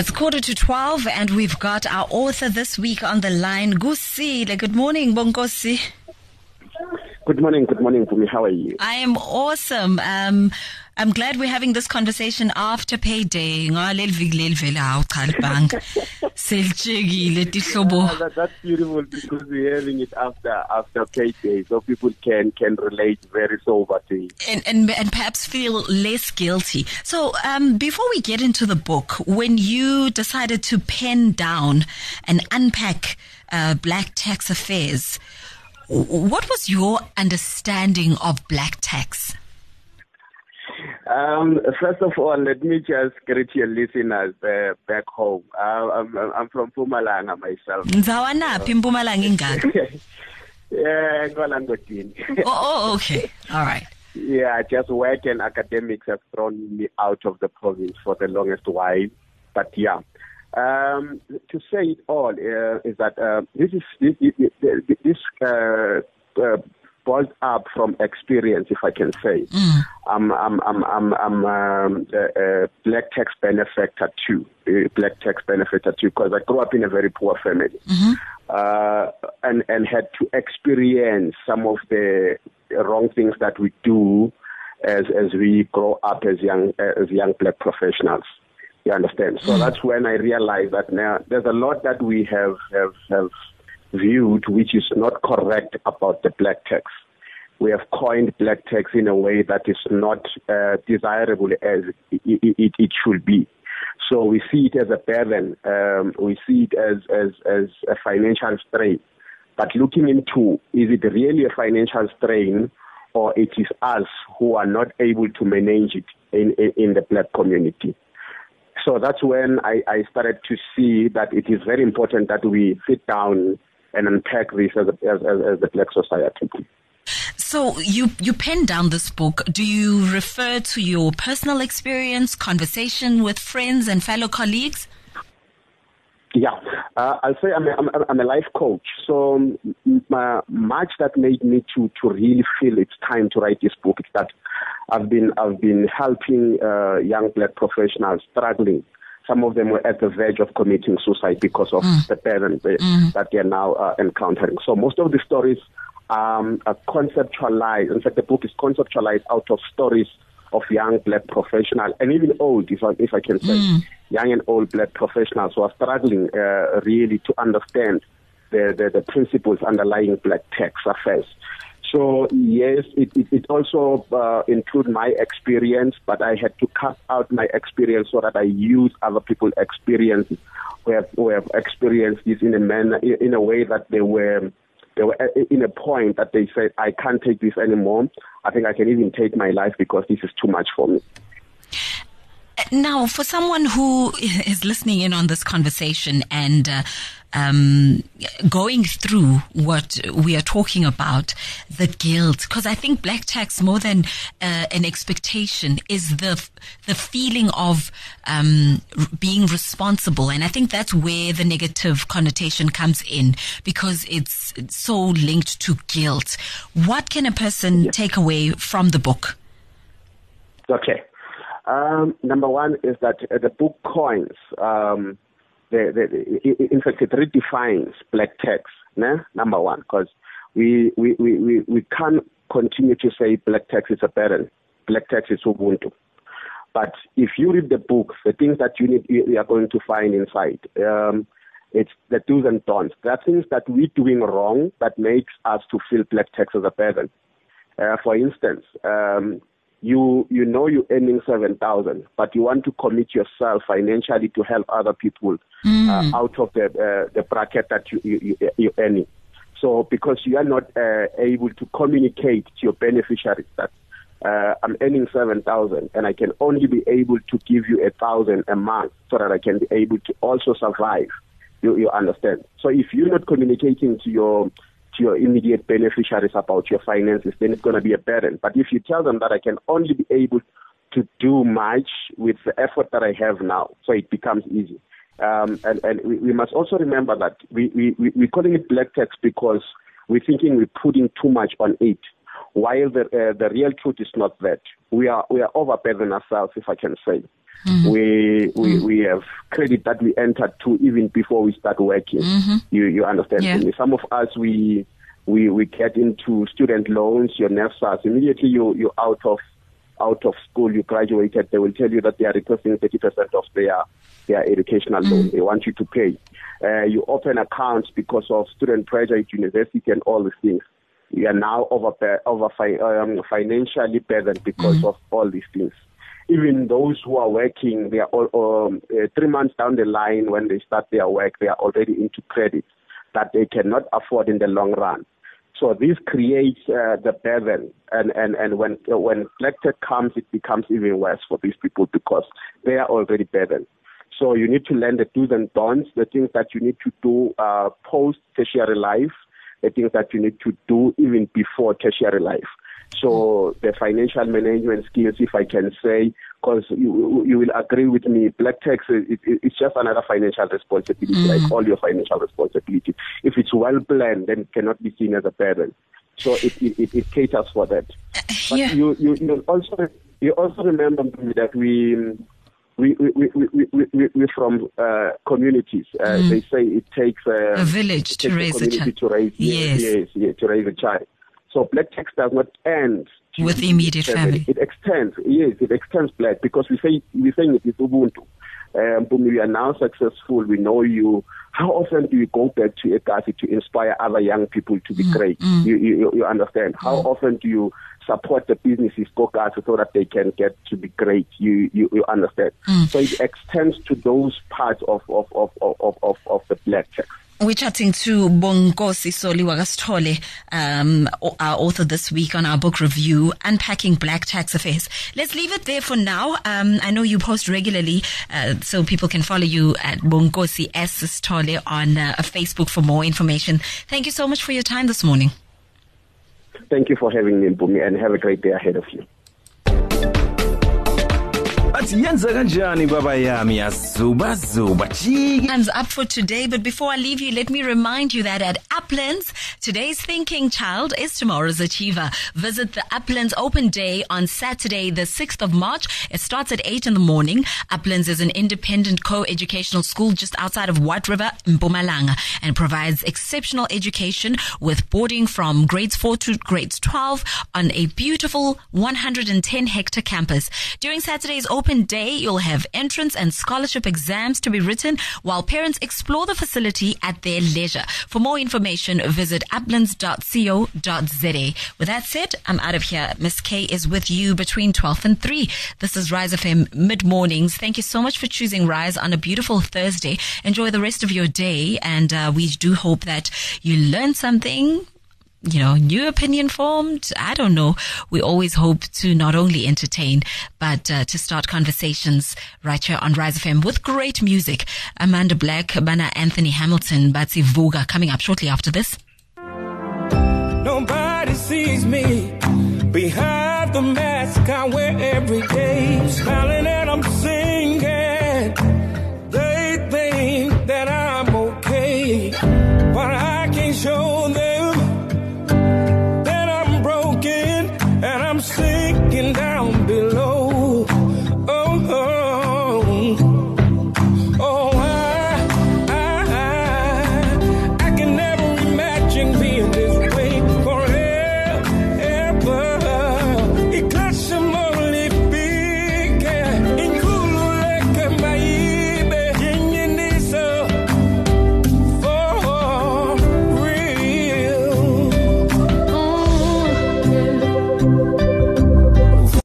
It's quarter to 12 and we've got our author this week on the line, Gusile. Good morning, Bonginkhosi. Good morning, good morning, Mpumi. How are you? I am awesome. Um, I'm glad we're having this conversation after payday. Ngaleli viki leli vele hawu cha libhanka. Selitshekile. Yeah, that's beautiful because we're having it after after payday, so people can can relate very sober to it. and, and and perhaps feel less guilty. So, um, before we get into the book, when you decided to pen down and unpack uh, black tax affairs, what was your understanding of black tax? Um, first of all, let me just greet your listeners uh, back home. Uh, I'm, I'm from Mpumalanga myself. Nzawanaphi Mpumalanga ingaka? yeah, Ngolangodini. Oh, oh, okay, all right. Yeah, just work and academics have thrown me out of the province for the longest while. But yeah, um, to say it all uh, is that uh, this is this, this, this uh, boils up from experience, if I can say. I'm I'm I'm I'm, I'm um, a, a black tax benefactor too, a black tax benefactor too, because I grew up in a very poor family, uh, and and had to experience some of the wrong things that we do as as we grow up as young as young black professionals. You understand? So that's when I realized that now there's a lot that we have have have viewed which is not correct about the black tax. We have coined black tax in a way that is not uh, desirable as it, it, it should be. So we see it as a burden. Um, we see it as, as, as a financial strain. But looking into, is it really a financial strain or it is us who are not able to manage it in, in, in the black community? So that's when I, I started to see that it is very important that we sit down and unpack this as, a, as, as, as the black society. So you you pen down this book. Do you refer to your personal experience, conversation with friends and fellow colleagues? Yeah, uh, I'll say I'm a, I'm, a, I'm a life coach. So my, much that made me to to really feel it's time to write this book is that I've been I've been helping uh, young black professionals struggling. Some of them were at the verge of committing suicide because of the burden they, that they're now uh, encountering. So most of the stories um, are conceptualized. In fact, the book is conceptualized out of stories of young black professionals and even old, if I, if I can say, young and old black professionals who are struggling uh, really to understand the, the, the principles underlying black tax affairs. So yes, it, it, it also uh, include my experience, but I had to cut out my experience so that I use other people's experiences who have, who have experienced this in a manner, in a way that they were they were in a point that they said, I can't take this anymore. I think I can even take my life because this is too much for me. Now, for someone who is listening in on this conversation and uh, um, going through what we are talking about, the guilt, because I think black tax more than uh, an expectation is the the feeling of um, r- being responsible, and I think that's where the negative connotation comes in because it's so linked to guilt. What can a person take away from the book? Okay. Um, number one is that uh, the book coins, um, the, the, in fact, it redefines black tax, né? number one, because we, we, we, we, we can't continue to say black tax is a burden. Black tax is Ubuntu. But if you read the book, the things that you need, you are going to find inside, um, it's the do's and don'ts. There are things that we're doing wrong that makes us to feel black tax as a burden. Uh, for instance, um, you you know you're earning seven thousand, but you want to commit yourself financially to help other people uh, out of the uh, the bracket that you, you, you you're earning. So because you are not uh, able to communicate to your beneficiaries that uh, I'm earning seven thousand and I can only be able to give you a thousand a month so that I can be able to also survive. You, you understand? So if you're not communicating to your your immediate beneficiaries about your finances, then it's going to be a burden. But if you tell them that I can only be able to do much with the effort that I have now, so it becomes easy. Um, and and we, we must also remember that we, we, we, we're calling it black tax because we're thinking we're putting too much on it. While the uh, the real truth is not that. We are we are overburdened ourselves, if I can say. Mm-hmm. We we mm-hmm. we have credit that we entered to even before we start working. Mm-hmm. You you understand? Yeah. Some of us we we we get into student loans. Your NSFAS immediately you you're out of out of school, you graduated. They will tell you that they are requesting thirty percent of their their educational loan. Mm-hmm. They want you to pay. Uh, you open accounts because of student pressure at university and all these things. You are now over over um, financially burdened because mm-hmm. of all these things even those who are working, they are all, um, uh, three months down the line when they start their work, they are already into credit that they cannot afford in the long run. So this creates uh, the burden, and and and when uh, when black tax comes, it becomes even worse for these people because they are already burdened. So you need to learn the do's and don'ts, the things that you need to do uh, post tertiary life, the things that you need to do even before tertiary life. So the financial management skills, if I can say, because you, you will agree with me, black tax is it's just another financial responsibility, mm. like all your financial responsibilities. If it's well planned, then it cannot be seen as a burden. So it, it, it caters for that. But yeah. you, you, you also you also remember that we we we we we we we from uh, communities. Uh, mm. They say it takes uh, a village to raise a child. To raise, yes. Yes, yes, to raise a child. So black tax does not end with the immediate family. It extends, yes, it extends black because we say we're saying it is Ubuntu. Um, we are now successful. We know you. How often do you go back to Ekasi to inspire other young people to be mm, great? Mm. You, you, you, understand? How mm. often do you support the businesses Kokasi so that they can get to be great? You you, you understand? Mm. So it extends to those parts of of of of of, of the black tax. We're chatting to Bonginkhosi Soliwa Gastole, um, our author this week on our book review, Unpacking Black Tax Affairs. Let's leave it there for now. Um, I know you post regularly, uh, so people can follow you at Bonginkhosi S. Sithole on uh, Facebook for more information. Thank you so much for your time this morning. Thank you for having me, Mpumi, and have a great day ahead of you. Yenza kanjani baba yami Hands up for today, but before I leave you, let me remind you that at Uplands, today's thinking child is tomorrow's achiever. Visit the Uplands Open Day on Saturday, the 6th of March. It starts at 8 in the morning. Uplands is an independent co-educational school just outside of White River, Mpumalanga, and provides exceptional education with boarding from grades 4 to grades 12 on a beautiful 110 hectare campus. During Saturday's open open day, you'll have entrance and scholarship exams to be written while parents explore the facility at their leisure. For more information, visit uplands.co.za. With that said, I'm out of here. Miss K is with you between 12 and 3. This is Rise of FM mid mornings. Thank you so much for choosing Rise on a beautiful Thursday. Enjoy the rest of your day, and uh, we do hope that you learn something you know, new opinion formed. I don't know. We always hope to not only entertain, but uh, to start conversations right here on Rise FM with great music. Amanda Black, Bana Anthony Hamilton, Batsy Voga coming up shortly after this. Nobody sees me behind the mask I wear every day, smiling.